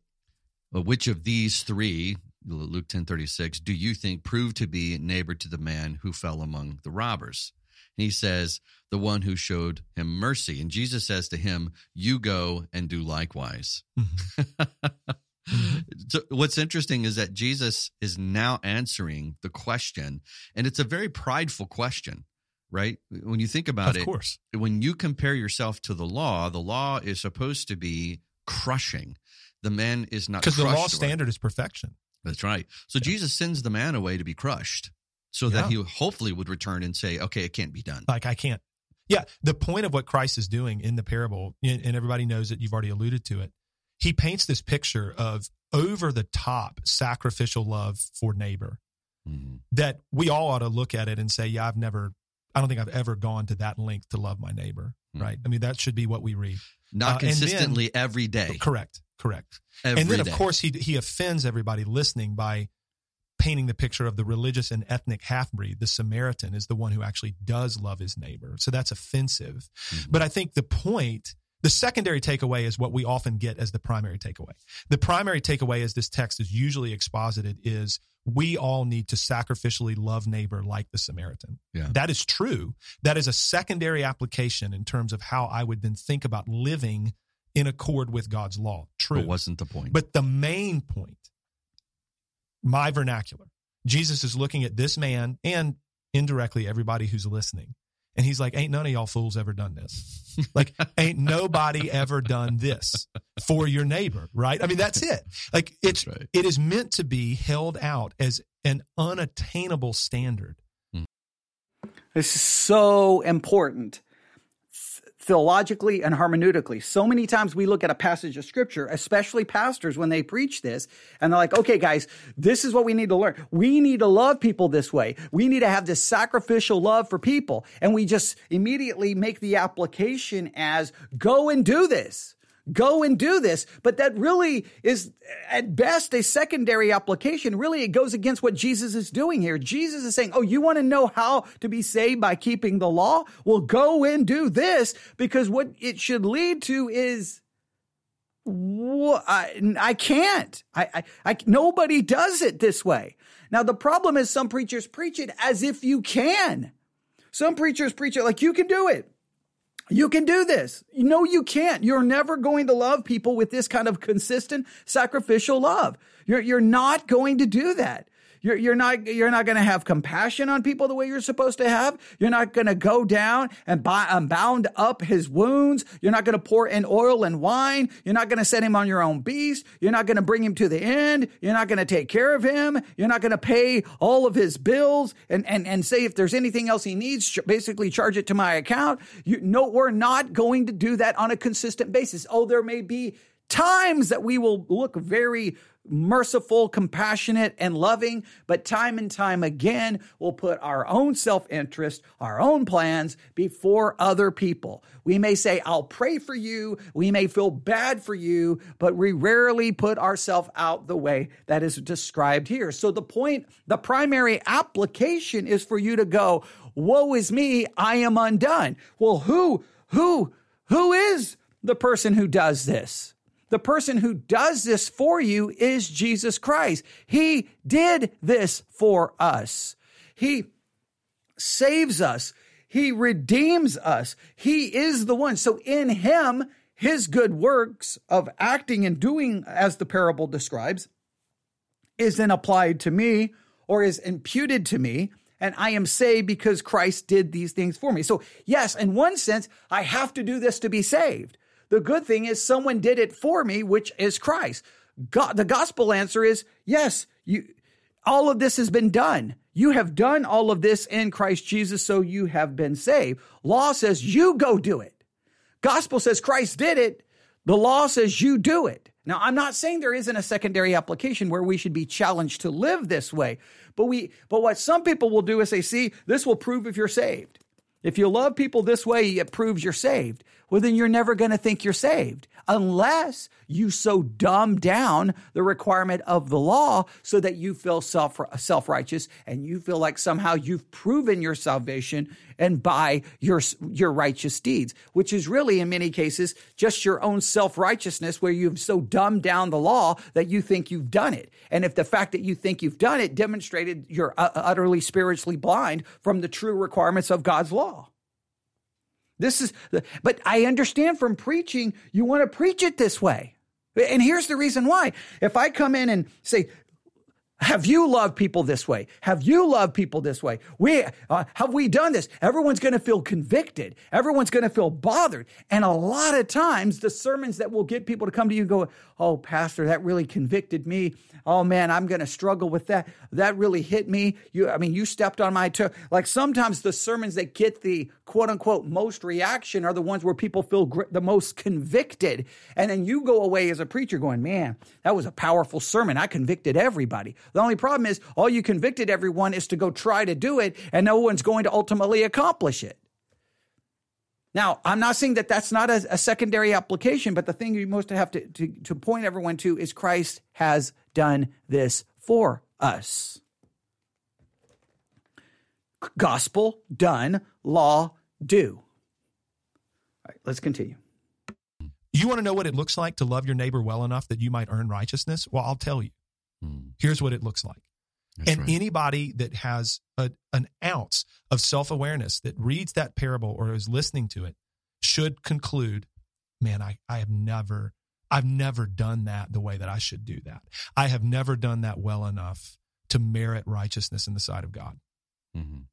well, which of these three, Luke ten thirty six, do you think proved to be neighbor to the man who fell among the robbers? And he says, the one who showed him mercy. And Jesus says to him, You go and do likewise. Mm-hmm. <laughs> so what's interesting is that Jesus is now answering the question, and it's a very prideful question right? When you think about of it, of course. when you compare yourself to the law, the law is supposed to be crushing. The man is not because the law standard is perfection. That's right. So yeah. Jesus sends the man away to be crushed, so yeah. that he hopefully would return and say, "Okay, it can't be done." Like I can't. Yeah, the point of what Christ is doing in the parable, and everybody knows that you've already alluded to it. He paints this picture of over the top sacrificial love for neighbor mm-hmm. that we all ought to look at it and say, "Yeah, I've never I don't think I've ever gone to that length to love my neighbor. Mm. Right. I mean, that should be what we read. Not uh, consistently then, every day. Correct. Correct. Every and then, of day. course, he he offends everybody listening by painting the picture of the religious and ethnic half breed. The Samaritan is the one who actually does love his neighbor. So that's offensive. Mm-hmm. But I think the point The secondary takeaway is what we often get as the primary takeaway. The primary takeaway, as this text is usually exposited, is we all need to sacrificially love neighbor like the Samaritan. Yeah. That is true. That is a secondary application in terms of how I would then think about living in accord with God's law. True. But wasn't the point. But the main point, my vernacular, Jesus is looking at this man and indirectly everybody who's listening. And he's like, ain't none of y'all fools ever done this. Like, ain't nobody ever done this for your neighbor, right? I mean, that's it. Like, it's, right. it is meant to be held out as an unattainable standard. Hmm. This is so important theologically and hermeneutically. So many times we look at a passage of scripture, especially pastors when they preach this, and they're like, okay, guys, this is what we need to learn. We need to love people this way. We need to have this sacrificial love for people. And we just immediately make the application as go and do this go and do this. But that really is at best a secondary application. Really, it goes against what Jesus is doing here. Jesus is saying, Oh, you want to know how to be saved by keeping the law? Well, go and do this because what it should lead to is I, I can't. I, I, I, nobody does it this way. Now, the problem is some preachers preach it as if you can. Some preachers preach it like you can do it. You can do this. No, you can't. You're never going to love people with this kind of consistent sacrificial love. You're, you're not going to do that. You're, you're not, you're not going to have compassion on people the way you're supposed to have. You're not going to go down and buy, um, bound up his wounds. You're not going to pour in oil and wine. You're not going to set him on your own beast. You're not going to bring him to the end. You're not going to take care of him. You're not going to pay all of his bills and, and, and say if there's anything else he needs, basically charge it to my account. You, no, we're not going to do that on a consistent basis. Oh, there may be times that we will look very merciful, compassionate, and loving, but time and time again, we'll put our own self interest, our own plans before other people. We may say, I'll pray for you. We may feel bad for you, but we rarely put ourselves out the way that is described here. So the point, the primary application is for you to go, Woe is me, I am undone. Well, who, who, who is the person who does this? The person who does this for you is Jesus Christ. He did this for us. He saves us. He redeems us. He is the one. So in him, his good works of acting and doing as the parable describes is then applied to me or is imputed to me. And I am saved because Christ did these things for me. So yes, in one sense, I have to do this to be saved. The good thing is someone did it for me, which is Christ. God, the gospel answer is yes, you, all of this has been done. You have done all of this in Christ Jesus, so you have been saved. Law says you go do it. Gospel says Christ did it. The law says you do it. Now, I'm not saying there isn't a secondary application where we should be challenged to live this way, but we, but what some people will do is they see, this will prove if you're saved. If you love people this way, it proves you're saved. Well, then you're never going to think you're saved unless you so dumb down the requirement of the law so that you feel self self righteous and you feel like somehow you've proven your salvation and by your your righteous deeds, which is really in many cases just your own self righteousness where you've so dumbed down the law that you think you've done it. And if the fact that you think you've done it demonstrated you're uh, utterly spiritually blind from the true requirements of God's law. This is, but I understand from preaching, you want to preach it this way. And here's the reason why. If I come in and say, have you loved people this way? Have you loved people this way? We uh, have we done this? Everyone's going to feel convicted. Everyone's going to feel bothered. And a lot of times, the sermons that will get people to come to you and go, "Oh, pastor, that really convicted me. Oh man, I'm going to struggle with that. That really hit me. You, I mean, you stepped on my toe." Like sometimes the sermons that get the quote unquote most reaction are the ones where people feel gr- the most convicted. And then you go away as a preacher going, "Man, that was a powerful sermon. I convicted everybody." The only problem is all you convicted everyone is to go try to do it, and no one's going to ultimately accomplish it. Now, I'm not saying that that's not a, a secondary application, but the thing you most have to, to, to point everyone to is Christ has done this for us. Gospel done, law do. All right, let's continue. You want to know what it looks like to love your neighbor well enough that you might earn righteousness? Well, I'll tell you. Hmm. Here's what it looks like. That's and right. anybody that has a, an ounce of self awareness that reads that parable or is listening to it should conclude, man, I, I have never, I've never done that the way that I should do that. I have never done that well enough to merit righteousness in the sight of God. Mhm.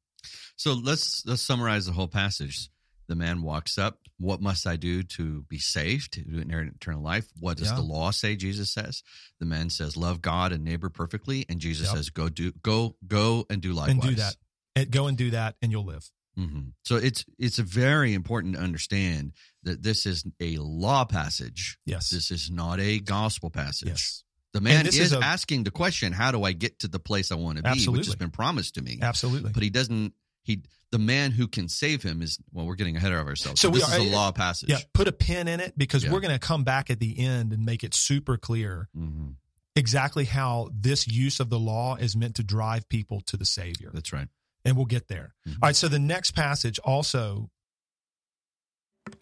So let's let's summarize the whole passage. The man walks up. What must I do to be saved, to inherit eternal life? What does Yeah. the law say? Jesus says. The man says, "Love God and neighbor perfectly," and Jesus Yep. says, "Go do, go, go, and do likewise." And do that. And go and do that, and you'll live. hmm So it's it's very important to understand that this is a law passage. Yes. This is not a gospel passage. yes. The man is, is a- asking the question, "How do I get to the place I want to be?" Absolutely. Which has been promised to me. Absolutely. But he doesn't. He the man who can save him is well. We're getting ahead of ourselves. So So this are- is a law passage. Yeah. Put a pin in it because Yeah. we're going to come back at the end and make it super clear hmm exactly how this use of the law is meant to drive people to the Savior. That's right. And we'll get there. Mhm. All right. So the next passage also,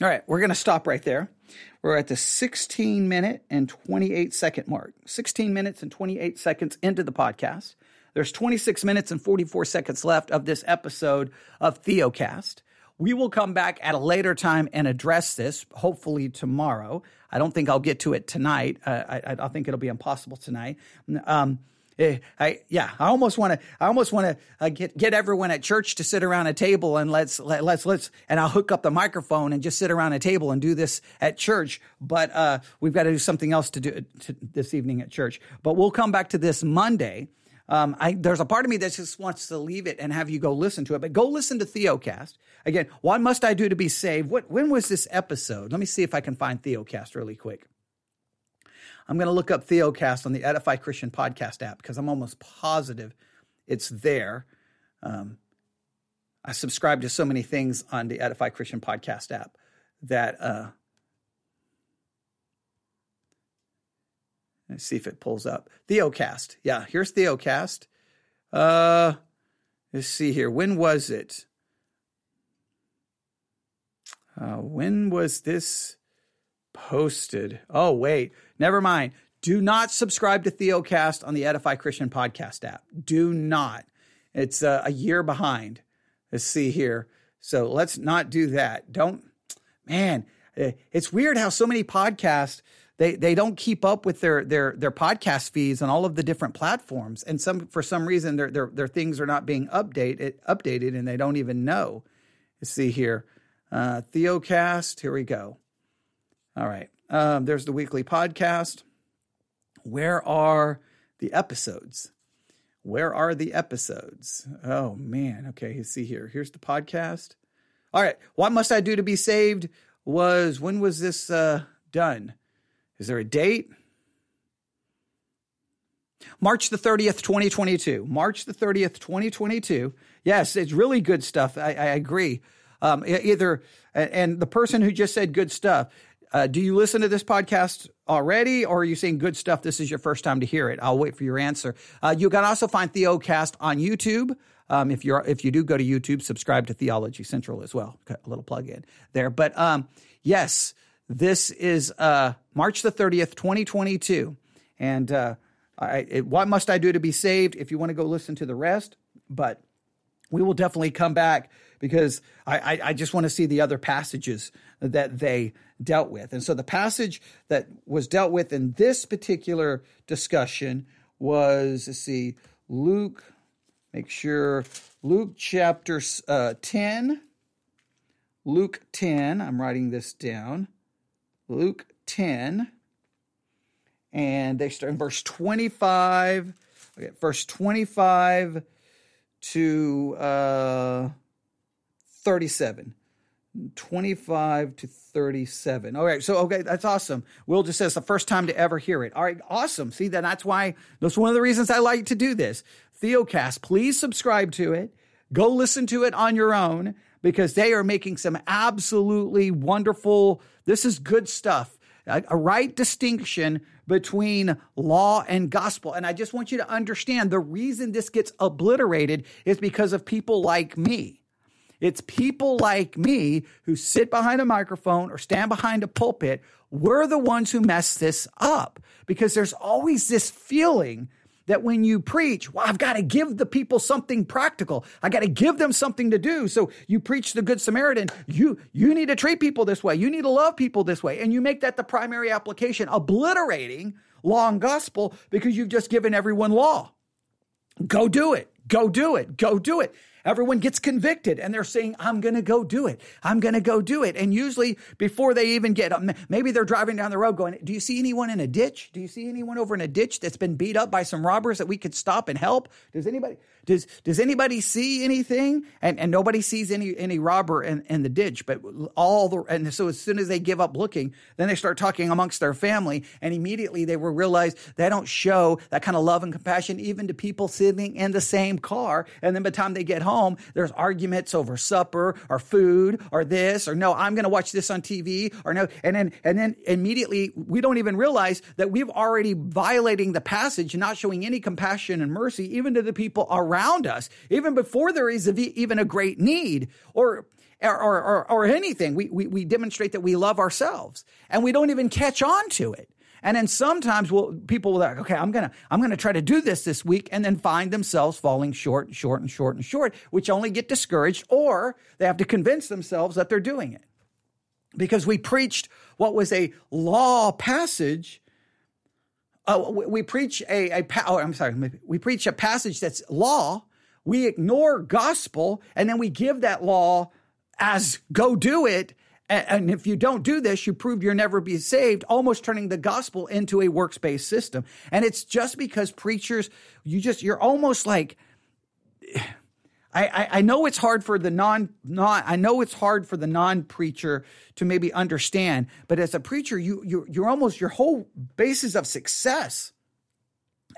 All right, we're going to stop right there. We're at the 16 minute and 28 second mark. 16 minutes and 28 seconds into the podcast. There's 26 minutes and 44 seconds left of this episode of Theocast. We will come back at a later time and address this, hopefully tomorrow. I don't think I'll get to it tonight. Uh, I, I, think it'll be impossible tonight. Um, Eh, I yeah, I almost want to. I almost want to uh, get get everyone at church to sit around a table and let's let, let's let's and I'll hook up the microphone and just sit around a table and do this at church. But uh, we've got to do something else to do to, this evening at church. But we'll come back to this Monday. Um, I, there's a part of me that just wants to leave it and have you go listen to it. But go listen to Theocast again. What must I do to be saved? What when was this episode? Let me see if I can find Theocast really quick. I'm going to look up Theocast on the Edify Christian podcast app because I'm almost positive it's there. Um, I subscribe to so many things on the Edify Christian podcast app that uh, let's see if it pulls up Theocast. Yeah, here's Theocast. Uh, let's see here. When was it? Uh, when was this posted? Oh, wait. Never mind. Do not subscribe to Theocast on the Edify Christian podcast app. Do not. It's uh, a year behind. Let's see here. So let's not do that. Don't, man, eh, it's weird how so many podcasts they they don't keep up with their their their podcast feeds on all of the different platforms, and some for some reason their their their things are not being updated updated, and they don't even know. Let's see here, uh, Theocast. Here we go. All right, um, there's the weekly podcast. Where are the episodes? Where are the episodes? Oh man. Okay, let's see here. Here's the podcast. All right. What must I do to be saved? Was when was this uh, done? Is there a date? March the 30th, 2022. March the 30th, 2022. Yes, it's really good stuff. I, I agree. Um, either, and the person who just said good stuff, uh, do you listen to this podcast already, or are you saying good stuff? This is your first time to hear it. I'll wait for your answer. Uh, you can also find Theocast on YouTube. Um, if you're if you do go to YouTube, subscribe to Theology Central as well. A little plug in there, but um, yes, this is uh, March the thirtieth, twenty twenty two, and uh, I, it, what must I do to be saved? If you want to go listen to the rest, but we will definitely come back because I, I, I just want to see the other passages that they dealt with. And so the passage that was dealt with in this particular discussion was, let's see, Luke, make sure, Luke chapter uh, 10. Luke 10, I'm writing this down. Luke 10. And they start in verse 25. Okay, verse 25 to uh, 37. 25 to 37. All right. So, okay, that's awesome. Will just says the first time to ever hear it. All right. Awesome. See, that that's why, that's one of the reasons I like to do this. Theocast, please subscribe to it. Go listen to it on your own because they are making some absolutely wonderful, this is good stuff. A, a right distinction between law and gospel. And I just want you to understand the reason this gets obliterated is because of people like me. It's people like me who sit behind a microphone or stand behind a pulpit. We're the ones who mess this up because there's always this feeling that when you preach, well, I've got to give the people something practical. I got to give them something to do. So you preach the Good Samaritan. You, you need to treat people this way. You need to love people this way. And you make that the primary application, obliterating law and gospel because you've just given everyone law. Go do it. Go do it. Go do it. Everyone gets convicted and they're saying, I'm going to go do it. I'm going to go do it. And usually before they even get maybe they're driving down the road going, Do you see anyone in a ditch? Do you see anyone over in a ditch that's been beat up by some robbers that we could stop and help? Does anybody? Does does anybody see anything? And and nobody sees any any robber in, in the ditch, but all the and so as soon as they give up looking, then they start talking amongst their family, and immediately they will realize they don't show that kind of love and compassion even to people sitting in the same car. And then by the time they get home, there's arguments over supper or food or this or no, I'm going to watch this on TV or no, and then and then immediately we don't even realize that we've already violating the passage, not showing any compassion and mercy even to the people around around us, even before there is even a great need or or, or, or anything. We, we, we demonstrate that we love ourselves and we don't even catch on to it. And then sometimes we'll, people will like, okay, I'm gonna I'm gonna try to do this this week, and then find themselves falling short and short and short and short, which only get discouraged, or they have to convince themselves that they're doing it, because we preached what was a law passage uh, we, we, preach a, a oh, I'm sorry, we preach a passage that's law. We ignore gospel, and then we give that law as go do it. And, and if you don't do this, you prove you'll never be saved, almost turning the gospel into a works based system. And it's just because preachers, you just, you're almost like, I, I, know it's hard for the non, non I know it's hard for the non preacher to maybe understand, but as a preacher, you you you're almost your whole basis of success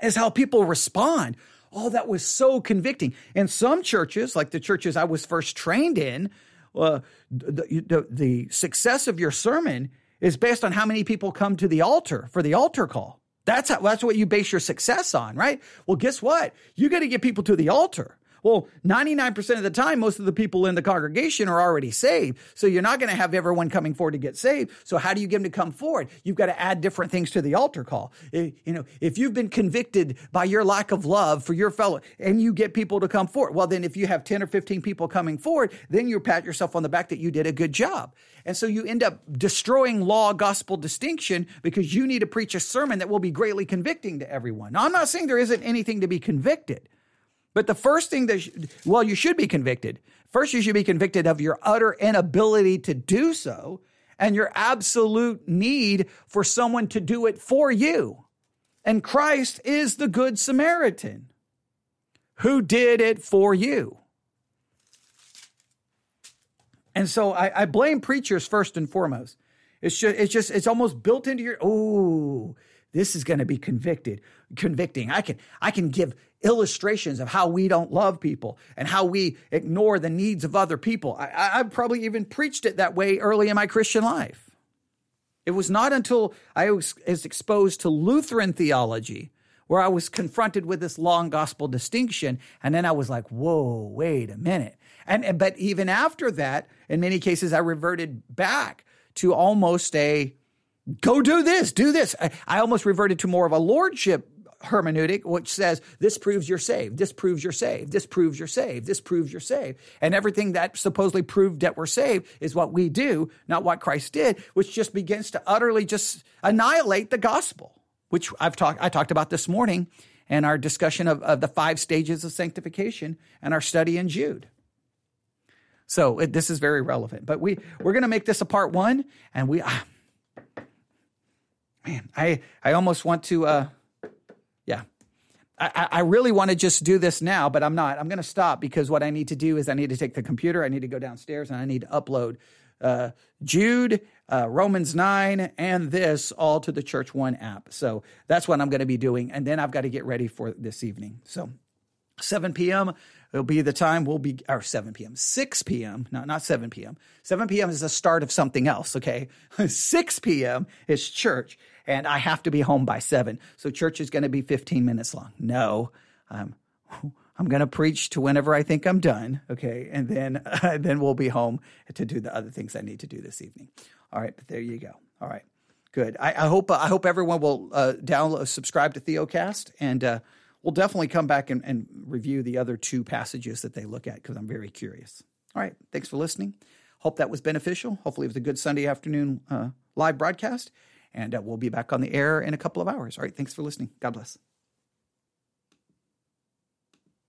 is how people respond. Oh, that was so convicting. And some churches, like the churches I was first trained in, uh, the, the, the success of your sermon is based on how many people come to the altar for the altar call. That's how, that's what you base your success on, right? Well, guess what? You got to get people to the altar. Well, 99% of the time, most of the people in the congregation are already saved. So you're not going to have everyone coming forward to get saved. So how do you get them to come forward? You've got to add different things to the altar call. Eh, you know, if you've been convicted by your lack of love for your fellow and you get people to come forward, well, then if you have 10 or 15 people coming forward, then you pat yourself on the back that you did a good job. And so you end up destroying law gospel distinction because you need to preach a sermon that will be greatly convicting to everyone. Now, I'm not saying there isn't anything to be convicted. But the first thing that, well, you should be convicted. First, you should be convicted of your utter inability to do so and your absolute need for someone to do it for you. And Christ is the Good Samaritan who did it for you. And so I, I blame preachers first and foremost. It's just, it's just, it's almost built into your, oh, this is going to be convicted, convicting. I can, I can give illustrations of how we don't love people and how we ignore the needs of other people. I, have probably even preached it that way early in my Christian life. It was not until I was, was exposed to Lutheran theology where I was confronted with this law gospel distinction. And then I was like, whoa, wait a minute. And, but even after that, in many cases, I reverted back to almost a go do this, do this. I, I almost reverted to more of a lordship hermeneutic, which says this proves you're saved, this proves you're saved, this proves you're saved, this proves you're saved. And everything that supposedly proved that we're saved is what we do, not what Christ did, which just begins to utterly just annihilate the gospel, which I've talked I talked about this morning in our discussion of, of the five stages of sanctification and our study in Jude. So it, this is very relevant, but we we're going to make this a part one, and we, ah, man, I I almost want to uh, yeah. I, I really want to just do this now, but I'm not. I'm going to stop because what I need to do is I need to take the computer, I need to go downstairs, and I need to upload uh, Jude, uh, Romans 9, and this all to the Church One app. So that's what I'm going to be doing. And then I've got to get ready for this evening. So 7 p.m. It'll be the time we'll be, or 7 p.m., 6 p.m., no, not 7 p.m. 7 p.m. is the start of something else, okay? <laughs> 6 p.m. is church and I have to be home by seven. So church is going to be 15 minutes long. No, I'm, I'm going to preach to whenever I think I'm done. Okay. And then, uh, <laughs> then we'll be home to do the other things I need to do this evening. All right. But there you go. All right. Good. I, I hope, uh, I hope everyone will uh, download, subscribe to Theocast and uh, we'll definitely come back and, and review the other two passages that they look at because I'm very curious. All right. Thanks for listening. Hope that was beneficial. Hopefully, it was a good Sunday afternoon uh, live broadcast. And uh, we'll be back on the air in a couple of hours. All right. Thanks for listening. God bless.